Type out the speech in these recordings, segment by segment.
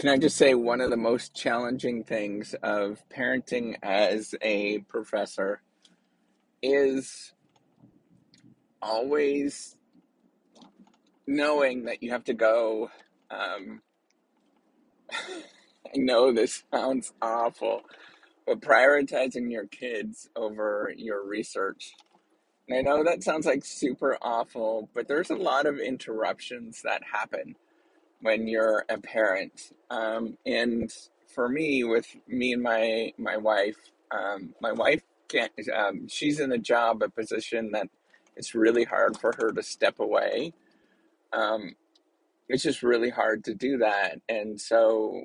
Can I just say one of the most challenging things of parenting as a professor is always knowing that you have to go. Um, I know this sounds awful, but prioritizing your kids over your research. And I know that sounds like super awful, but there's a lot of interruptions that happen when you're a parent. Um, and for me, with me and my my wife, um, my wife can't. Um, she's in a job, a position that it's really hard for her to step away. Um, it's just really hard to do that, and so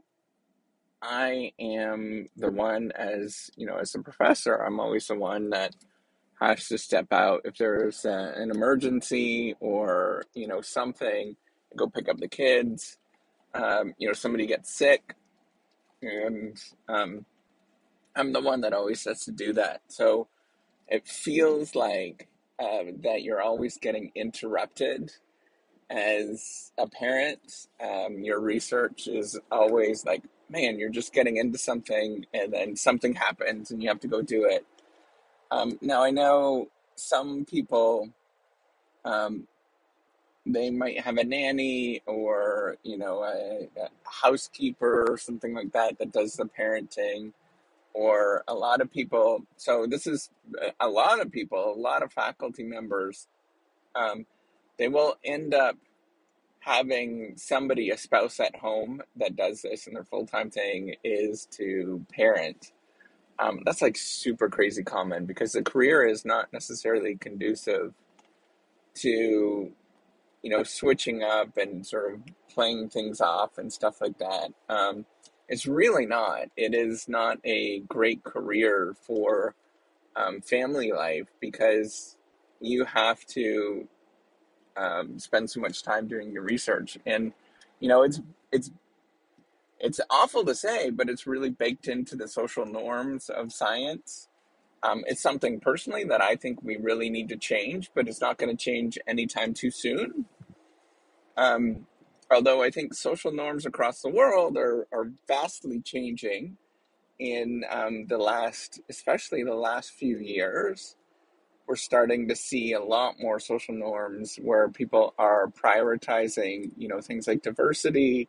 I am the one as you know, as a professor, I'm always the one that has to step out if there's a, an emergency or you know something. Go pick up the kids. Um, you know, somebody gets sick, and um, I'm the one that always has to do that. So it feels like uh, that you're always getting interrupted as a parent. Um, your research is always like, man, you're just getting into something, and then something happens, and you have to go do it. Um, now I know some people. Um, they might have a nanny or you know a, a housekeeper or something like that that does the parenting or a lot of people so this is a lot of people a lot of faculty members um, they will end up having somebody a spouse at home that does this and their full-time thing is to parent. Um, that's like super crazy common because the career is not necessarily conducive to you know, switching up and sort of playing things off and stuff like that. Um, it's really not. It is not a great career for um, family life because you have to um, spend so much time doing your research, and you know, it's it's it's awful to say, but it's really baked into the social norms of science. Um, it's something personally that I think we really need to change, but it's not going to change anytime too soon. Um, although I think social norms across the world are, are vastly changing in um, the last, especially the last few years, we're starting to see a lot more social norms where people are prioritizing, you know, things like diversity,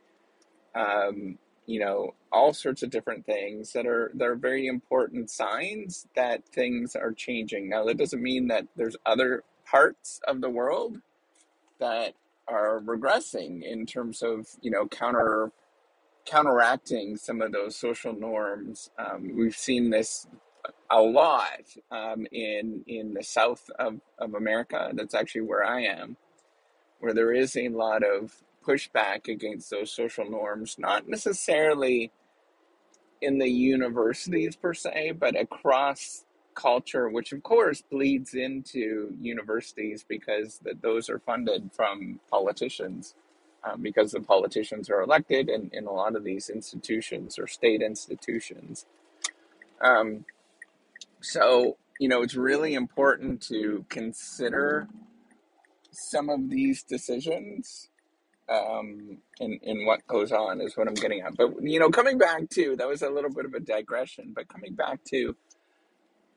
um, you know, all sorts of different things that are that are very important signs that things are changing. Now, that doesn't mean that there's other parts of the world that are regressing in terms of you know counter counteracting some of those social norms. Um, we've seen this a lot um, in in the south of, of America. That's actually where I am, where there is a lot of pushback against those social norms, not necessarily in the universities per se, but across culture, which of course bleeds into universities because that those are funded from politicians, um, because the politicians are elected in, in a lot of these institutions or state institutions. Um, so, you know, it's really important to consider some of these decisions um, in, in what goes on is what I'm getting at. But, you know, coming back to, that was a little bit of a digression, but coming back to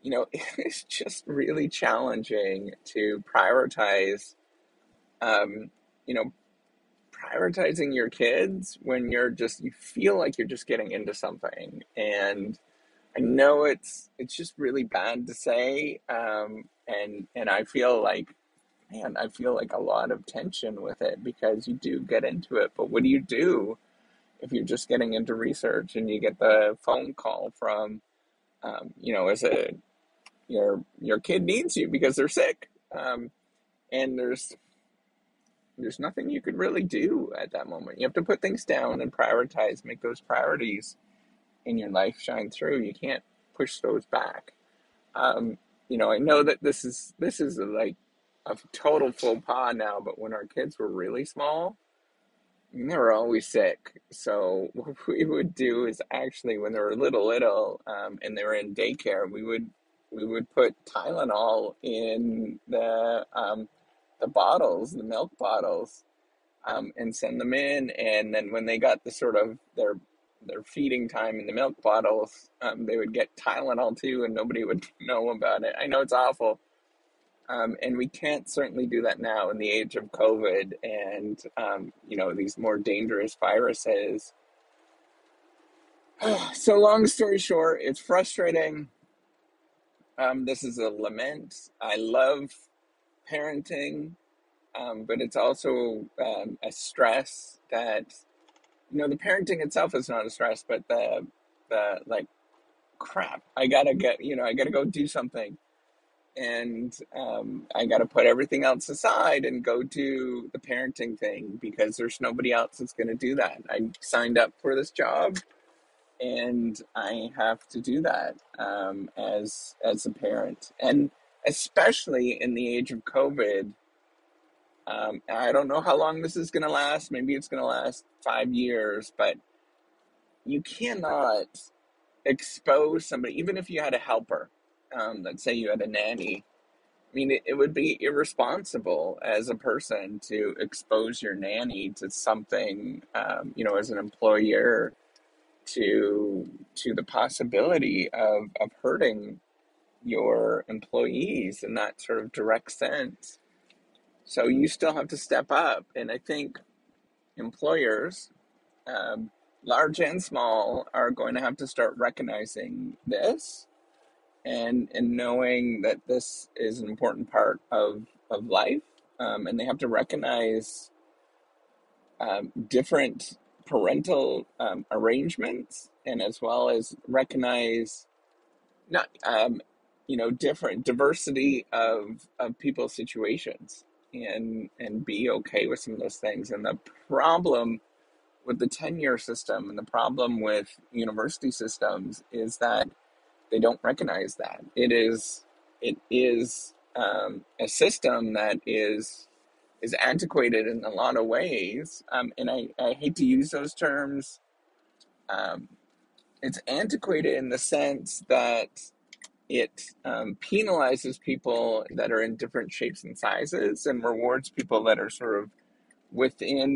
you know, it's just really challenging to prioritize, um, you know, prioritizing your kids when you're just, you feel like you're just getting into something. And I know it's, it's just really bad to say. Um, and, and I feel like, man, I feel like a lot of tension with it because you do get into it. But what do you do if you're just getting into research and you get the phone call from, um, you know, as a your your kid needs you because they're sick, um, and there's there's nothing you could really do at that moment. You have to put things down and prioritize, make those priorities in your life shine through. You can't push those back. Um, you know, I know that this is this is a, like a total faux pas now, but when our kids were really small, they were always sick. So what we would do is actually when they were little, little, um, and they were in daycare, we would we would put Tylenol in the um, the bottles, the milk bottles, um, and send them in. And then when they got the sort of their their feeding time in the milk bottles, um, they would get Tylenol too, and nobody would know about it. I know it's awful, um, and we can't certainly do that now in the age of COVID and um, you know these more dangerous viruses. so long story short, it's frustrating. Um, this is a lament. I love parenting, um, but it's also um, a stress that you know the parenting itself is not a stress, but the the like crap. I gotta get you know I gotta go do something, and um, I gotta put everything else aside and go do the parenting thing because there's nobody else that's gonna do that. I signed up for this job and I have to do that um, as as a parent, and especially in the age of COVID. Um, I don't know how long this is going to last. Maybe it's going to last five years, but you cannot expose somebody, even if you had a helper. Um, let's say you had a nanny. I mean, it, it would be irresponsible as a person to expose your nanny to something, um, you know, as an employer to to the possibility of of hurting your employees in that sort of direct sense. So you still have to step up, and I think employers, um, large and small, are going to have to start recognizing this and and knowing that this is an important part of of life, um, and they have to recognize um, different parental um, arrangements and as well as recognize not um, you know different diversity of of people's situations and and be okay with some of those things. And the problem with the tenure system and the problem with university systems is that they don't recognize that. It is it is um, a system that is is antiquated in a lot of ways. Um, and I, I hate to use those terms. Um, it's antiquated in the sense that it um, penalizes people that are in different shapes and sizes and rewards people that are sort of within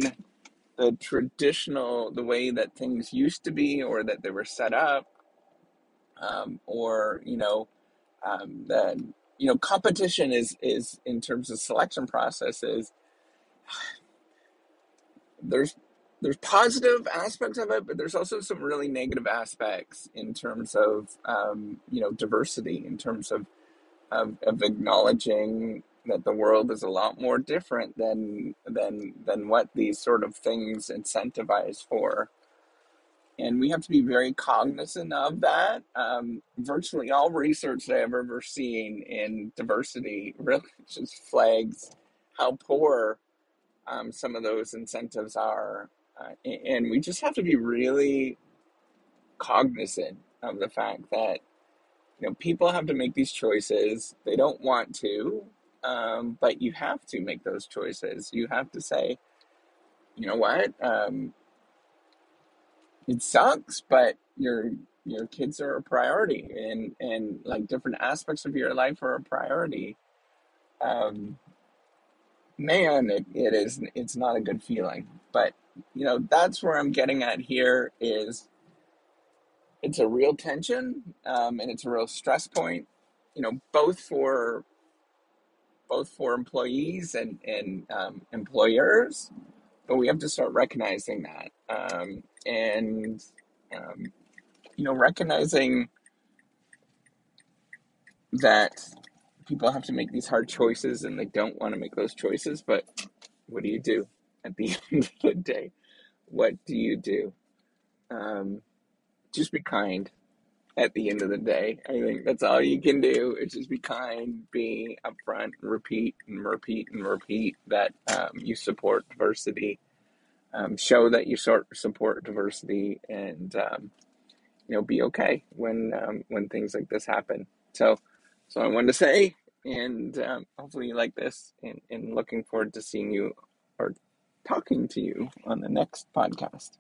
the traditional, the way that things used to be or that they were set up, um, or, you know, um, the, you know, competition is, is in terms of selection processes there's there's positive aspects of it, but there's also some really negative aspects in terms of um, you know diversity, in terms of, of of acknowledging that the world is a lot more different than than than what these sort of things incentivize for. And we have to be very cognizant of that. Um, virtually all research that I've ever seen in diversity really just flags how poor um, some of those incentives are. Uh, and we just have to be really cognizant of the fact that you know people have to make these choices. They don't want to, um, but you have to make those choices. You have to say, you know what, um, it sucks, but your your kids are a priority, and and like different aspects of your life are a priority. Um, man, it, it is it's not a good feeling. But you know, that's where I'm getting at here is it's a real tension um, and it's a real stress point. You know, both for both for employees and and um, employers, but we have to start recognizing that um, and um, you know recognizing that people have to make these hard choices and they don't want to make those choices, but what do you do at the end of the day? What do you do? Um, just be kind at the end of the day. I think that's all you can do is just be kind, be upfront, and repeat and repeat and repeat that um, you support diversity. Um, show that you sort support diversity, and um, you know be okay when um, when things like this happen. So so I wanted to say, and um, hopefully you like this, and, and looking forward to seeing you or talking to you on the next podcast.